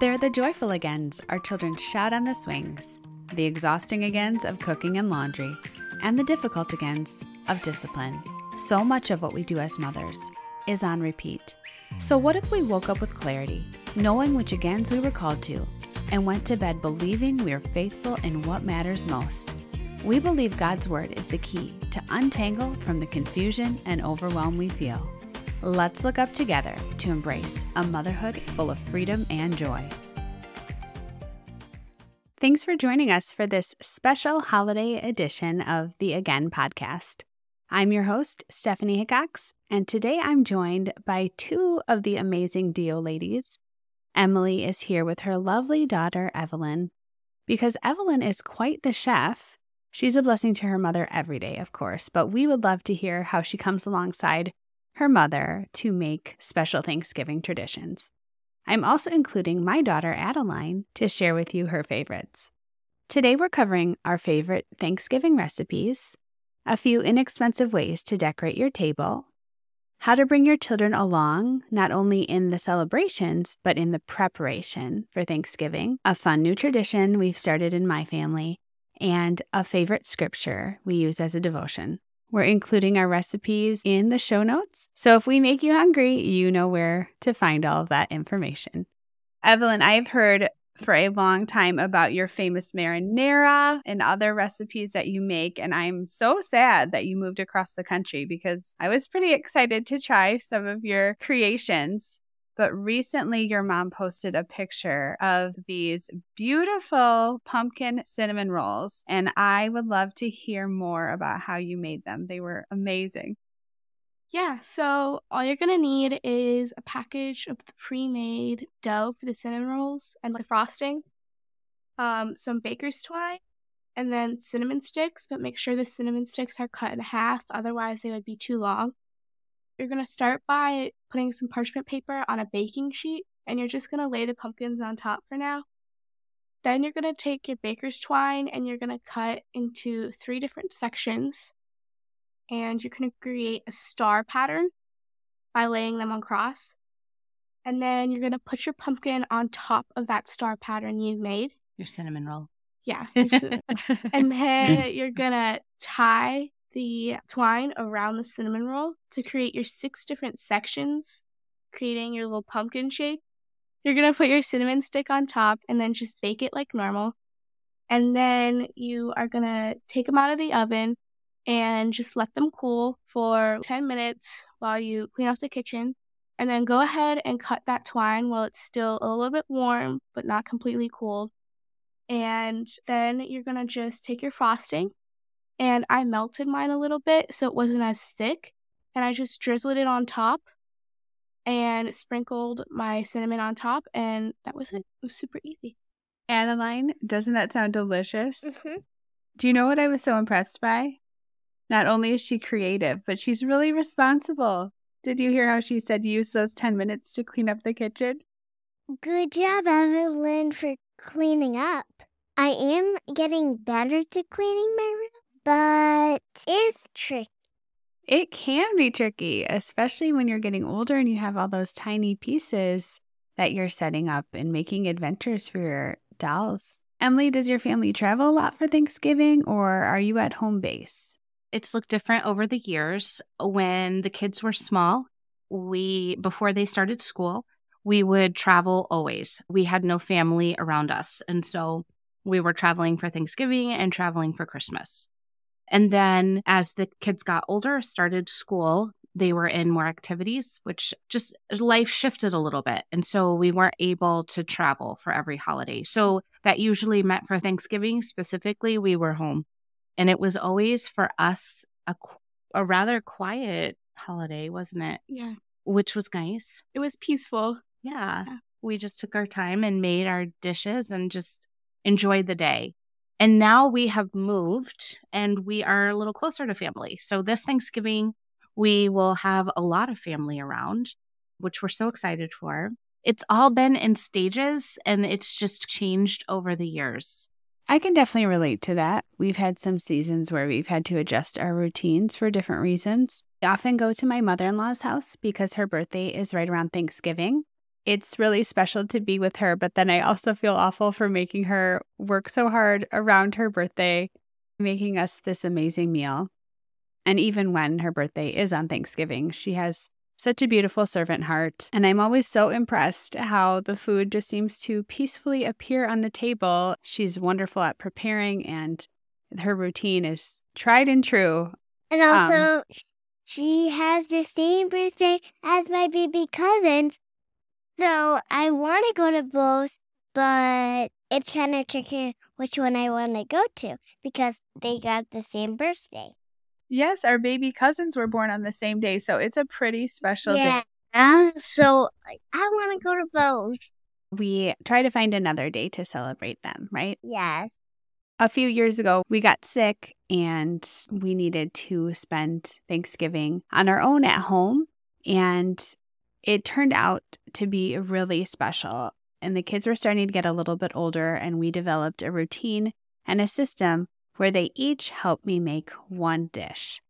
They're the joyful agains our children shout on the swings, the exhausting agains of cooking and laundry, and the difficult agains of discipline. So much of what we do as mothers is on repeat. So, what if we woke up with clarity, knowing which agains we were called to, and went to bed believing we are faithful in what matters most? We believe God's Word is the key to untangle from the confusion and overwhelm we feel. Let's look up together to embrace a motherhood full of freedom and joy. Thanks for joining us for this special holiday edition of the Again podcast. I'm your host, Stephanie Hickox, and today I'm joined by two of the amazing Dio ladies. Emily is here with her lovely daughter, Evelyn. Because Evelyn is quite the chef, she's a blessing to her mother every day, of course, but we would love to hear how she comes alongside her mother to make special Thanksgiving traditions. I'm also including my daughter Adeline to share with you her favorites. Today we're covering our favorite Thanksgiving recipes, a few inexpensive ways to decorate your table, how to bring your children along not only in the celebrations, but in the preparation for Thanksgiving, a fun new tradition we've started in my family, and a favorite scripture we use as a devotion. We're including our recipes in the show notes. So if we make you hungry, you know where to find all of that information. Evelyn, I've heard for a long time about your famous marinara and other recipes that you make. And I'm so sad that you moved across the country because I was pretty excited to try some of your creations. But recently, your mom posted a picture of these beautiful pumpkin cinnamon rolls. And I would love to hear more about how you made them. They were amazing. Yeah, so all you're gonna need is a package of the pre-made dough for the cinnamon rolls and the frosting, um, some baker's twine, and then cinnamon sticks. But make sure the cinnamon sticks are cut in half, otherwise they would be too long. You're going to start by putting some parchment paper on a baking sheet and you're just going to lay the pumpkins on top for now. Then you're going to take your baker's twine and you're going to cut into three different sections. And you're going to create a star pattern by laying them on cross. And then you're going to put your pumpkin on top of that star pattern you've made. Your cinnamon roll. Yeah. and then you're going to tie the twine around the cinnamon roll to create your six different sections, creating your little pumpkin shape. You're going to put your cinnamon stick on top and then just bake it like normal. And then you are going to take them out of the oven and just let them cool for 10 minutes while you clean off the kitchen. And then go ahead and cut that twine while it's still a little bit warm, but not completely cooled. And then you're to just take your frosting and I melted mine a little bit so it wasn't as thick. And I just drizzled it on top and sprinkled my cinnamon on top, and that was it. It was super easy. Adeline, doesn't that sound delicious? Mm-hmm. Do you know what I was so impressed by? Not only is she creative, but she's really responsible. Did you hear how she said use those 10 minutes to clean up the kitchen? Good job, Evelyn, for cleaning up. I am getting better to cleaning my room but it's tricky. It can be tricky, especially when you're getting older and you have all those tiny pieces that you're setting up and making adventures for your dolls. Emily, does your family travel a lot for Thanksgiving or are you at home base? It's looked different over the years. When the kids were small, we, before they started school, we would travel always. We had no family around us. And so we were traveling for Thanksgiving and traveling for Christmas. And then as the kids got older, started school, they were in more activities, which just life shifted a little bit. And so we weren't able to travel for every holiday. So that usually meant for Thanksgiving specifically, we were home. And it was always for us a, a rather quiet holiday, wasn't it? Yeah. Which was nice. It was peaceful. Yeah. yeah. We just took our time and made our dishes and just enjoyed the day. And now we have moved and we are a little closer to family. So this Thanksgiving, we will have a lot of family around, which we're so excited for. It's all been in stages and it's just changed over the years. I can definitely relate to that. We've had some seasons where we've had to adjust our routines for different reasons. I often go to my mother in law's house because her birthday is right around Thanksgiving. It's really special to be with her, but then I also feel awful for making her work so hard around her birthday, making us this amazing meal. And even when her birthday is on Thanksgiving, she has such a beautiful servant heart. And I'm always so impressed how the food just seems to peacefully appear on the table. She's wonderful at preparing, and her routine is tried and true. And Um, also, she has the same birthday as my baby cousins. So I want to go to both, but it's kind of tricky which one I want to go to because they got the same birthday. Yes, our baby cousins were born on the same day, so it's a pretty special yeah. day. Uh, so I want to go to both. We try to find another day to celebrate them, right? Yes. A few years ago, we got sick and we needed to spend Thanksgiving on our own at home. And it turned out to be really special. And the kids were starting to get a little bit older, and we developed a routine and a system where they each help me make one dish.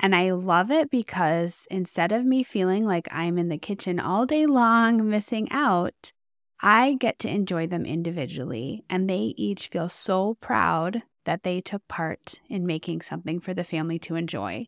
And I love it because instead of me feeling like I'm in the kitchen all day long missing out, I get to enjoy them individually, and they each feel so proud that they took part in making something for the family to enjoy.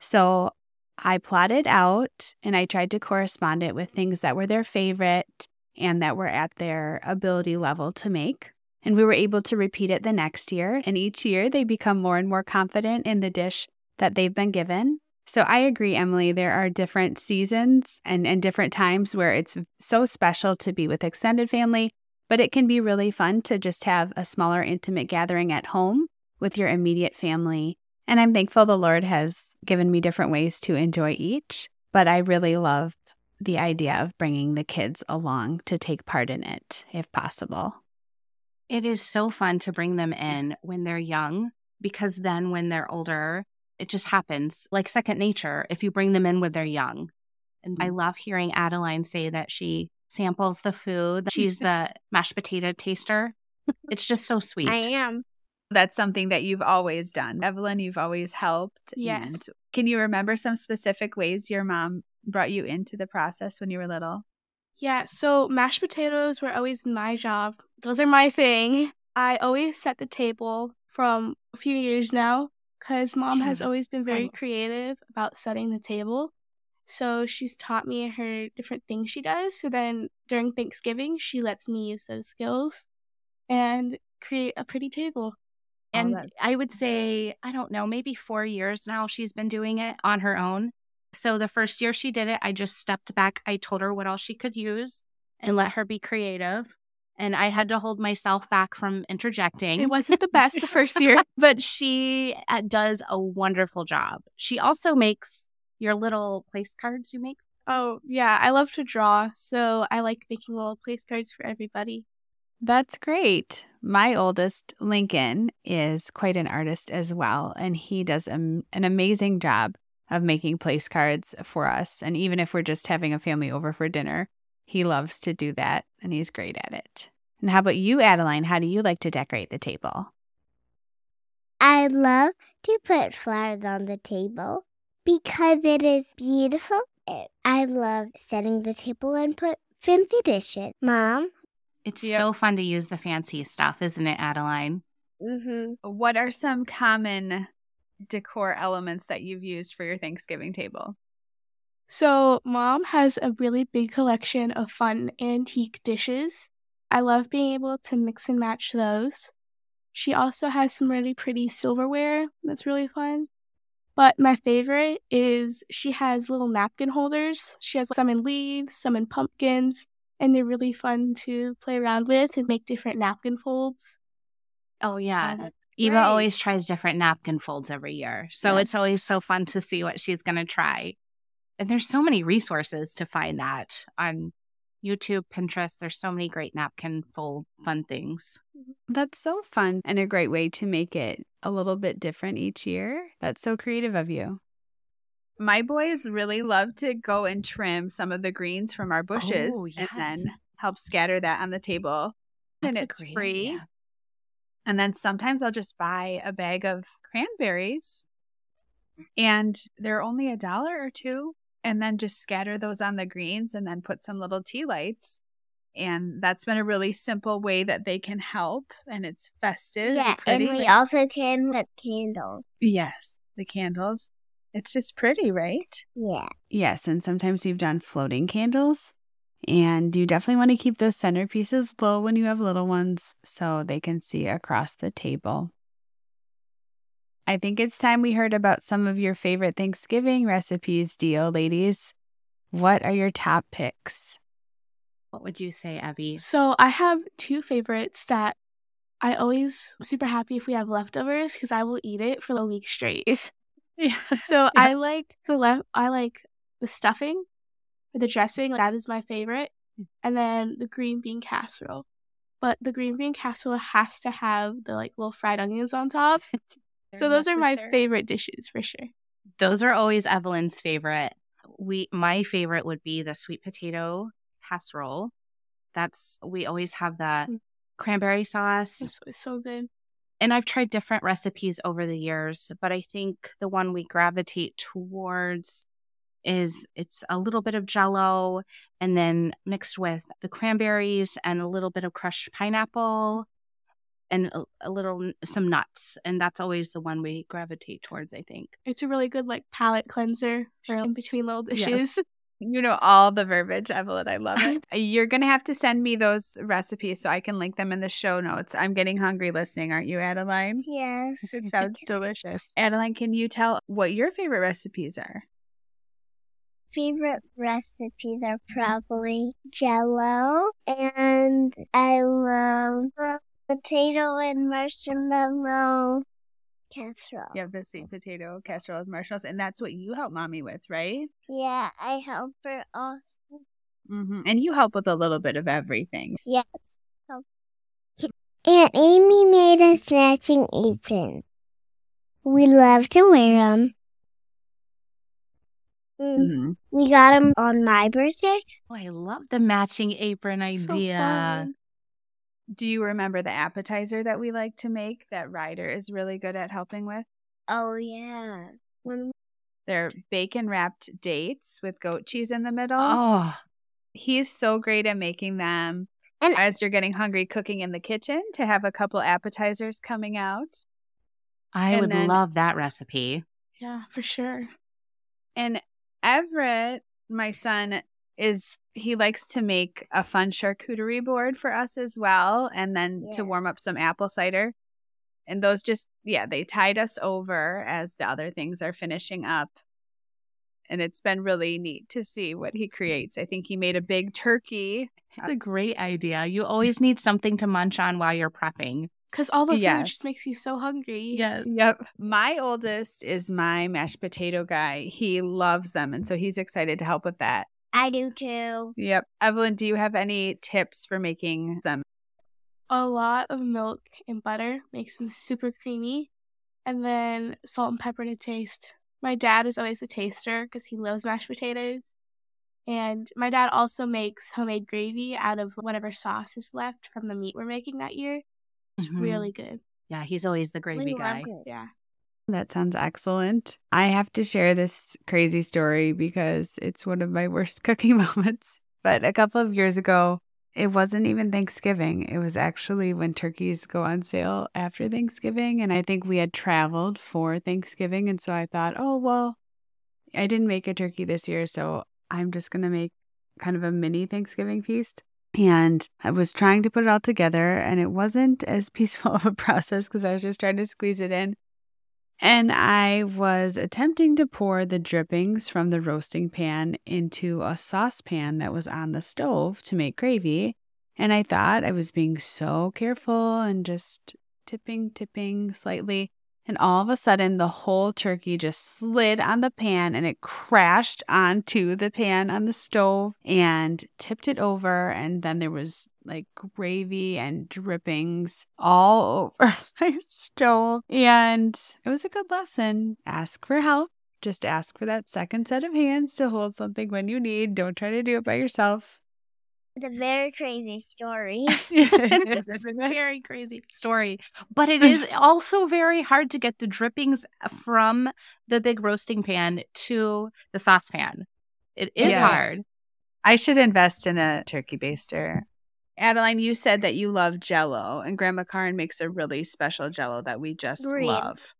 So I plotted out and I tried to correspond it with things that were their favorite and that were at their ability level to make. And we were able to repeat it the next year. And each year they become more and more confident in the dish that they've been given. So I agree, Emily. There are different seasons and, and different times where it's so special to be with extended family, but it can be really fun to just have a smaller, intimate gathering at home with your immediate family. And I'm thankful the Lord has given me different ways to enjoy each, but I really love the idea of bringing the kids along to take part in it if possible. It is so fun to bring them in when they're young because then when they're older, it just happens like second nature if you bring them in when they're young. And I mm. love hearing Adeline say that she samples the food. She's the mashed potato taster. It's just so sweet. I am. That's something that you've always done. Evelyn, you've always helped. Yes. And can you remember some specific ways your mom brought you into the process when you were little? Yeah, so mashed potatoes were always my job. Those are my thing. I always set the table from a few years now because mom has always been very creative about setting the table. So she's taught me her different things she does. So then during Thanksgiving, she lets me use those skills and create a pretty table. And that- I would say, I don't know, maybe four years now she's been doing it on her own. So the first year she did it, I just stepped back. I told her what all she could use and let her be creative. And I had to hold myself back from interjecting. It wasn't the best the first year. but she uh, does a wonderful job. She also makes your little place cards you make. Oh, yeah, I love to draw. So I like making little place cards for everybody. That's great. My oldest, Lincoln, is quite an artist as well, and he does an amazing job of making place cards for us. And even if we're just having a family over for dinner, he loves to do that, and he's great at it. And how about you, Adeline? How do you like to decorate the table? I love to put flowers on the table because it is beautiful. I love setting the table and put fancy dishes. Mom? It's Yep. so fun to use the fancy stuff, isn't it, Adeline? Mm-hmm. What are some common decor elements that you've used for your Thanksgiving table? So, mom has a really big collection of fun antique dishes. I love being able to mix and match those. She also has some really pretty silverware that's really fun. But my favorite is she has little napkin holders. She has some in leaves, some in pumpkins, and they're really fun to play around with and make different napkin folds. Oh, yeah. that's Eva great. always tries different napkin folds every year. So Yeah. it's always so fun to see what she's going to try. And there's so many resources to find that on YouTube, Pinterest. There's so many great napkin fold fun things. Mm-hmm. That's so fun and a great way to make it a little bit different each year. That's so creative of you. My boys really love to go and trim some of the greens from our bushes Oh, and then help scatter that on the table. That's and it's great free. idea. And then sometimes I'll just buy a bag of cranberries and they're only a dollar or two. and then just scatter those on the greens and then put some little tea lights. And that's been a really simple way that they can help. And it's festive. Yeah, and pretty, we like- also can put candles. Yes, the candles. It's just pretty, right? Yeah. Yes, and sometimes we've done floating candles. And you definitely want to keep those centerpieces low when you have little ones so they can see across the table. I think it's time we heard about some of your favorite Thanksgiving recipes, deal ladies. What are your top picks? What would you say, Evie? So I have two favorites that I always super happy if we have leftovers because I will eat it for a week straight. Yeah. So I like the left. I like the stuffing or the dressing. That is my favorite, and then the green bean casserole. But the green bean casserole has to have the like little fried onions on top. so those are my favorite dishes for sure. Those are always Evelyn's favorite. We my favorite would be the sweet potato casserole. That's we always have that Mm. cranberry sauce. It's so good. And I've tried different recipes over the years, but I think the one we gravitate towards is it's a little bit of jello and then mixed with the cranberries and a little bit of crushed pineapple and a, a little some nuts and that's always the one we gravitate towards i think. It's a really good like palate cleanser for in between little dishes. You know all the verbiage, Evelyn. I love it. You're going to have to send me those recipes so I can link them in the show notes. I'm getting hungry listening, aren't you, Adeline? Yes. It sounds delicious. Adeline, can you tell what your favorite recipes are? favorite recipes are probably jello and I love potato and marshmallow casserole. You have the sweet potato casserole with marshmallows, and that's what you help mommy with, right? Yeah, I help her also. Mm-hmm. And you help with a little bit of everything. Yes. Aunt Amy made us matching aprons. We love to wear them. Mm-hmm. We got them on my birthday. oh i love the matching apron So idea fun. Do you remember the appetizer that we like to make that Ryder is really good at helping with? Oh yeah. When They're bacon wrapped dates with goat cheese in the middle. oh He's so great at making them. And- as you're getting hungry, cooking in the kitchen to have a couple appetizers coming out. i And would then- love that recipe Yeah, for sure. And Everett, my son, is he likes to make a fun charcuterie board for us as well, and then to warm up some apple cider. And those just, yeah, they tide us over as the other things are finishing up. And it's been really neat to see what he creates. I think he made a big turkey. That's uh a great idea. You always need something to munch on while you're prepping. Because all the Yes. food just makes you so hungry. Yes. Yep. My oldest is my mashed potato guy. He loves them. And so he's excited to help with that. I do too. Yep. Evelyn, do you have any tips for making them? A lot of milk and butter makes them super creamy. And then salt and pepper to taste. My dad is always a taster because he loves mashed potatoes. And my dad also makes homemade gravy out of whatever sauce is left from the meat we're making that year. It's Mhm. really good. Yeah, he's always the gravy We guy. Yeah. That sounds excellent. I have to share this crazy story because it's one of my worst cooking moments. But a couple of years ago, it wasn't even Thanksgiving. It was actually when turkeys go on sale after Thanksgiving. And I think we had traveled for Thanksgiving. And so I thought, oh, well, I didn't make a turkey this year. So I'm just going to make kind of a mini Thanksgiving feast. And I was trying to put it all together, and it wasn't as peaceful of a process because I was just trying to squeeze it in. And I was attempting to pour the drippings from the roasting pan into a saucepan that was on the stove to make gravy. And I thought I was being so careful and just tipping, tipping slightly. And all of a sudden, the whole turkey just slid on the pan and it crashed onto the pan on the stove and tipped it over. And then there was like gravy and drippings all over my stove. And it was a good lesson. Ask for help. Just ask for that second set of hands to hold something when you need. Don't try to do it by yourself. It's a very crazy story. It's a very crazy. story. But it is also very hard to get the drippings uh, from the big roasting pan to the saucepan. It is Yes. hard. I should invest in a turkey baster. Adeline, you said that you love jello, and Grandma Karen makes a really special jello that we just Green. love.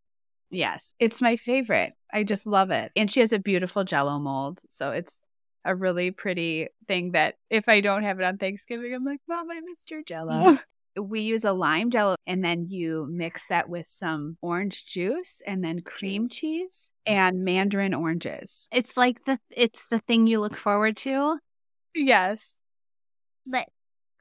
Yes, it's my favorite. I just love it. And she has a beautiful jello mold. So it's a really pretty thing that if I don't have it on Thanksgiving, I'm like, Mom, I missed your jello. Mm-hmm. we use a lime jello and then you mix that with some orange juice and then cream cheese and mandarin oranges. It's like the it's the thing you look forward to. Yes. But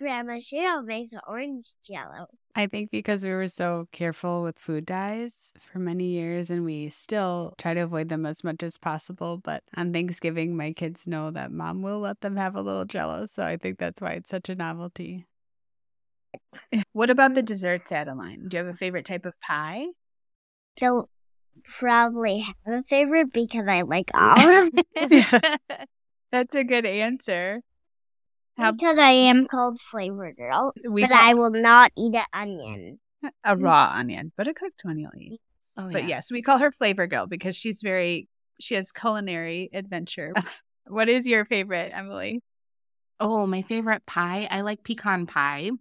Grandma Cheryl makes orange jello. I think because we were so careful with food dyes for many years and we still try to avoid them as much as possible. But on Thanksgiving, my kids know that mom will let them have a little jello. So I think that's why it's such a novelty. What about the desserts, Adeline? Do you have a favorite type of pie? Don't probably have a favorite because I like all of them. That's a good answer. How- because I am called Flavor Girl. We but call I will not eat an onion. a raw onion, but a cooked one you'll eat. Oh, But yes, we call her Flavor Girl because she's very she has culinary adventure. what is your favorite, Emily? Oh, my favorite pie. I like pecan pie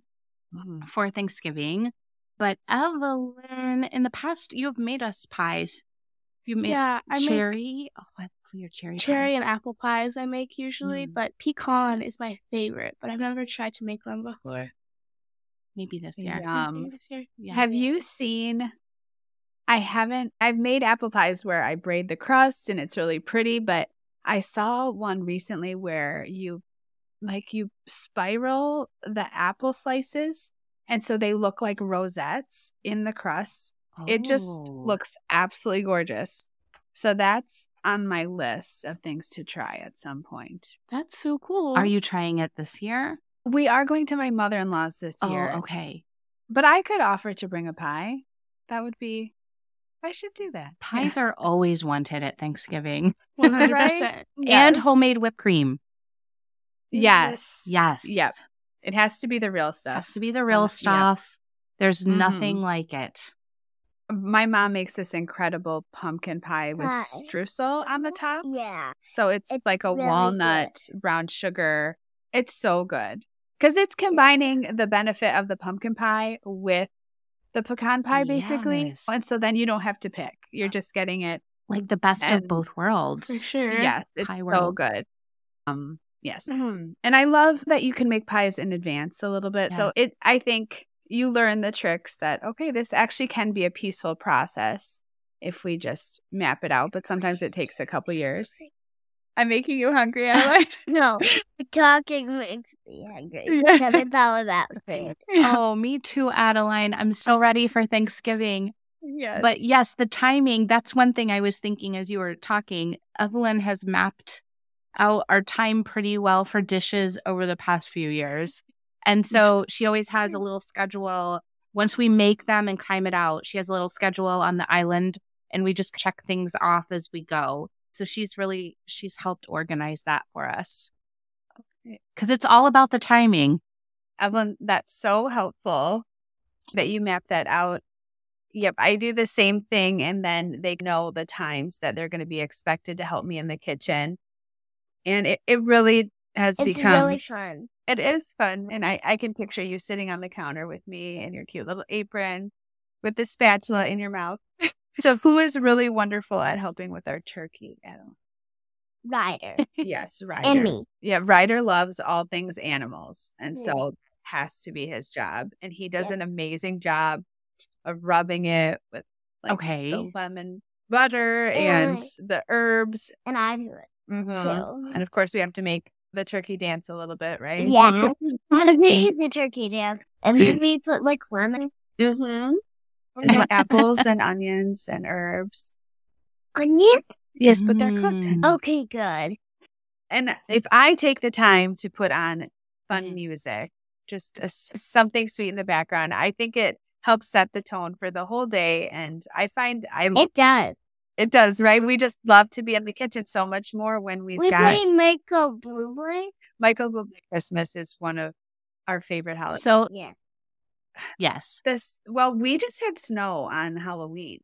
mm. for Thanksgiving. But Evelyn, in the past, you have made us pies. You made yeah, I make cherry. Oh, what's your cherry? pie? cherry and apple pies. I make usually, Mm. but pecan is my favorite. But I've never tried to make one before. Maybe this year. Yeah. Maybe this year. Yeah. Have you seen I haven't I've made apple pies where I braid the crust and it's really pretty, but I saw one recently where you like you spiral the apple slices and so they look like rosettes in the crust. It just Oh. looks absolutely gorgeous. So that's on my list of things to try at some point. That's so cool. Are you trying it this year? We are going to my mother-in-law's this year. Oh, okay. But I could offer to bring a pie. That would be I should do that. Pies are always wanted at Thanksgiving. One hundred Right? percent. And homemade whipped cream. Yes. Yes. Yep. It has to be the real stuff. It has to be the real yeah. stuff. There's Mhm. nothing like it. My mom makes this incredible pumpkin pie with Pie. streusel on the top. Yeah. So it's, It's like a really walnut, brown sugar. It's so good. Because it's combining the benefit of the pumpkin pie with the pecan pie, basically. Yes. And so then you don't have to pick. You're just getting it. Like the best And- of both worlds. For sure. Yes. It's Pie so worlds. good. Um, yes. And I love that you can make pies in advance a little bit. So it I think you learn the tricks that okay, this actually can be a peaceful process if we just map it out, but sometimes it takes a couple years. I'm making you hungry, Adeline. No, talking makes me hungry Yeah. because it's all about food. Oh, me too, Adeline. I'm so oh. ready for Thanksgiving. yes. But yes, the timing, that's one thing I was thinking as you were talking. Evelyn has mapped out our time pretty well for dishes over the past few years. And so she always has a little schedule. Once we make them and time it out, she has a little schedule on the island and we just check things off as we go. So she's really she's helped organize that for us. Cuz it's all about the timing. Evelyn, that's so helpful that you map that out. Yep, I do the same thing. And then they know the times that they're going to be expected to help me in the kitchen. And it, it really has It's become really fun. It is fun. And I, I can picture you sitting on the counter with me in your cute little apron with the spatula in your mouth. so, who is really wonderful at helping with our turkey? Adam? Ryder Yes, Ryder. and me. Yeah, Ryder loves all things animals. And Yeah. so, has to be his job. And he does Yeah. an amazing job of rubbing it with like Okay. the lemon butter Yeah. and the herbs. And I do it Mhm. too. And of course, we have to make the turkey dance a little bit, right? Yeah. How to make the turkey dance. And then we put like lemon. Mm-hmm. And apples and onions and herbs. onion. Yes, but they're cooked. Mm. Okay, good. And if I take the time to put on fun Mhm. music, just a s something sweet in the background, I think it helps set the tone for the whole day. And I find I It does. It does right. Mm. We just love to be in the kitchen so much more when we've we got play Michael Bublé. Michael Bublé. Christmas is one of our favorite holidays. So, Yeah. yes. this well, we just had snow on Halloween.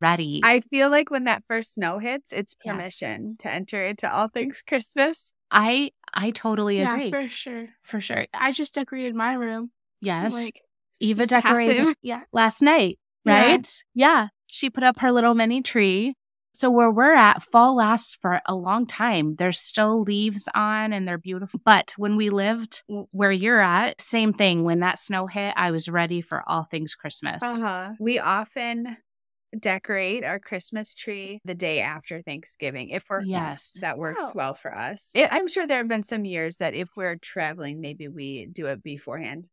ready. I feel like when that first snow hits, it's Yes. permission to enter into all things Christmas. I I totally yeah, agree. for sure. for sure. I just decorated my room. Yes. Like Eva just have to- decorated Yeah. last night, Yeah. right? Yeah. She put up her little mini tree. So where we're at, fall lasts for a long time. There's still leaves on and they're beautiful. But when we lived where you're at, same thing. When that snow hit, I was ready for all things Christmas. Uh-huh. We often decorate our Christmas tree the day after Thanksgiving if we're home. Yes. that works Oh. well for us. It, I'm sure there have been some years that if we're traveling, maybe we do it beforehand.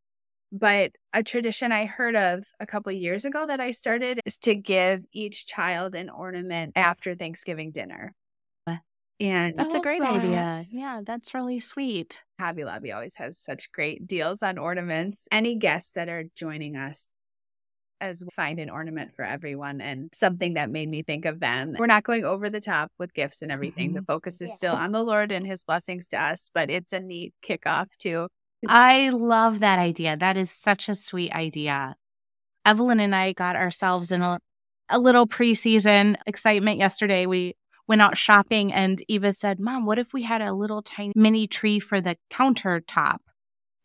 But a tradition I heard of a couple of years ago that I started is to give each child an ornament after Thanksgiving dinner. Uh, And That's a great that. idea. Yeah, that's really sweet. Hobby Lobby always has such great deals on ornaments. Any guests that are joining us as we find an ornament for everyone and something that made me think of them. We're not going over the top with gifts and everything. The focus is Yeah. still on the Lord and his blessings to us, but it's a neat kickoff too. I love that idea. That is such a sweet idea. Evelyn and I got ourselves in a, a little preseason excitement yesterday. We went out shopping and Eva said, Mom, what if we had a little tiny mini tree for the countertop?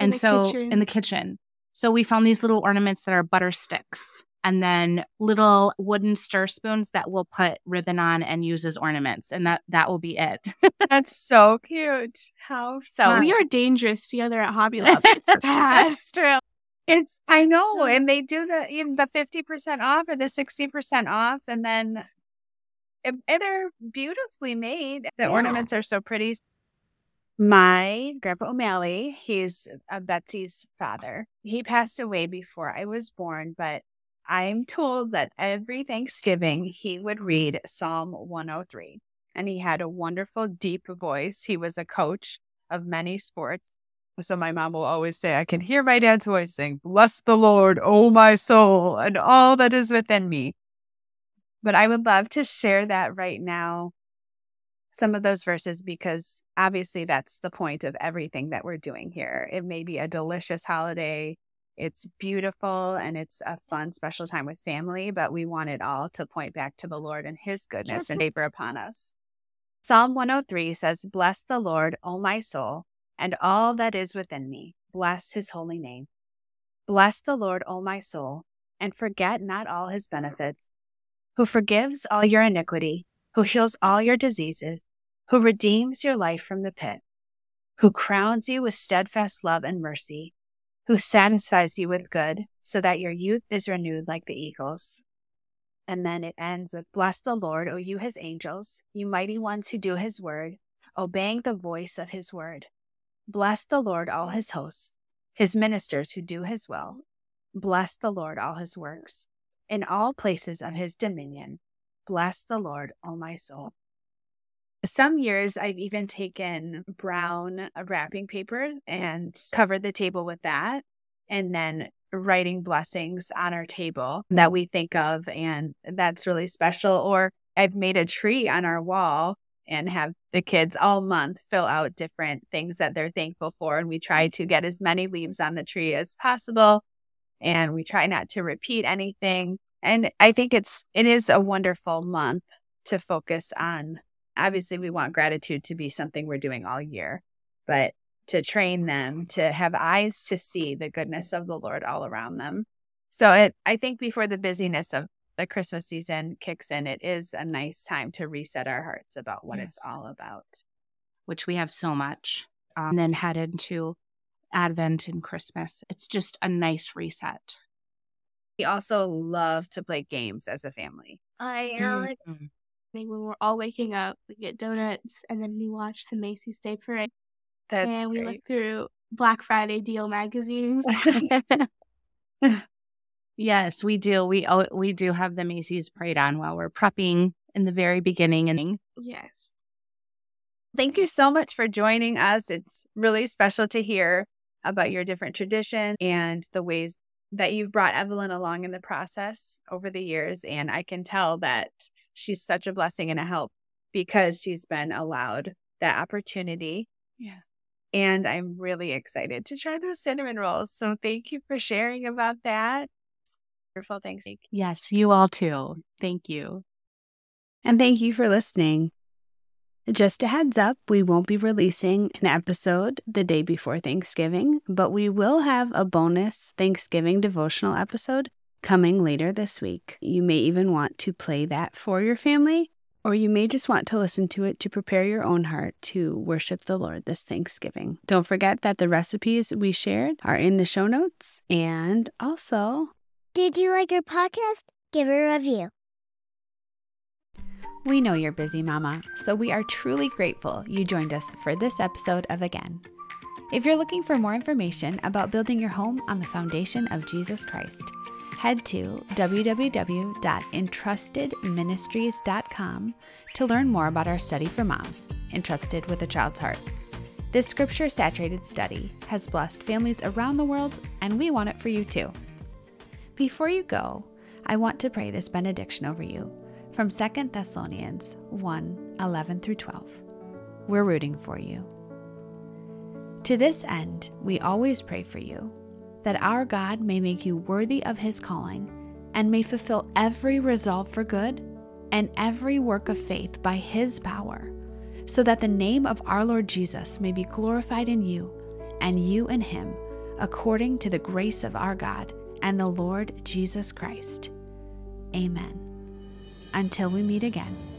In And the so kitchen. in the kitchen. So we found these little ornaments that are butter sticks and then little wooden stir spoons that we'll put ribbon on and use as ornaments. And that that will be it. That's so cute. How So we are dangerous together at Hobby Lobby. It's bad. That's true. It's I know, and they do the even the fifty percent off or the sixty percent off, and then and and they're beautifully made. The Yeah. ornaments are so pretty. My grandpa O'Malley, he's uh, Betsy's father. He passed away before I was born, but I'm told that every Thanksgiving he would read Psalm 103. And he had a wonderful, deep voice. He was a coach of many sports. So my mom will always say, I can hear my dad's voice saying, Bless the Lord, O my soul, and all that is within me. But I would love to share that right now, some of those verses, because obviously that's the point of everything that we're doing here. It may be a delicious holiday. It's beautiful and it's a fun, special time with family, but we want it all to point back to the Lord and His goodness and favor upon us. Psalm 103 says, Bless the Lord, O my soul, and all that is within me. Bless his holy name. Bless the Lord, O my soul, and forget not all his benefits, who forgives all your iniquity, who heals all your diseases, who redeems your life from the pit, who crowns you with steadfast love and mercy, who satisfies you with good, so that your youth is renewed like the eagles. And then it ends with Bless the Lord, O you his angels, you mighty ones who do his word, obeying the voice of his word. Bless the Lord, all his hosts, his ministers who do his will. Bless the Lord, all his works, in all places of his dominion. Bless the Lord, O my soul. Some years I've even taken brown uh, wrapping paper and covered the table with that, and then writing blessings on our table that we think of, and that's really special. Or I've made a tree on our wall and have the kids all month fill out different things that they're thankful for. And we try to get as many leaves on the tree as possible. And we try not to repeat anything. And I think it's, it is a wonderful month to focus on. Obviously, we want gratitude to be something we're doing all year, but to train them to have eyes to see the goodness of the Lord all around them. So it, I think before the busyness of the Christmas season kicks in, it is a nice time to reset our hearts about what it's all about. which we have so much. Um, and then head into Advent and Christmas. It's just a nice reset. We also love to play games as a family. I know. Mhm. Think when we're all waking up, we get donuts and then we watch the Macy's Day Parade That's and we great. look through Black Friday deal magazines. yes, we do. We oh, we do have the Macy's parade on while we're prepping in the very beginning and yes. Thank you so much for joining us. It's really special to hear about your different traditions and the ways that you've brought Evelyn along in the process over the years. And I can tell that she's such a blessing and a help because she's been allowed that opportunity. Yeah. And I'm really excited to try those cinnamon rolls. So thank you for sharing about that. wonderful Thanks. Yes, you all too. Thank you. And thank you for listening. Just a heads up, we won't be releasing an episode the day before Thanksgiving, but we will have a bonus Thanksgiving devotional episode coming later this week. You may even want to play that for your family, or you may just want to listen to it to prepare your own heart to worship the Lord this Thanksgiving. Don't forget that the recipes we shared are in the show notes. And also, Did you like our podcast? Give it a review. we know you're busy, Mama, so we are truly grateful you joined us for this episode of Again. If you're looking for more information about building your home on the foundation of Jesus Christ, head to www.entrustedministries.com to learn more about our study for moms, Entrusted with a Child's Heart. This scripture saturated study has blessed families around the world, and we want it for you too. Before you go, I want to pray this benediction over you from 2 Thessalonians 1 11 through 12. We're rooting for you. To this end, we always pray for you, that our God may make you worthy of his calling and may fulfill every resolve for good and every work of faith by his power, so that the name of our Lord Jesus may be glorified in you and you in him, according to the grace of our God and the Lord Jesus Christ. Amen. Until we meet again.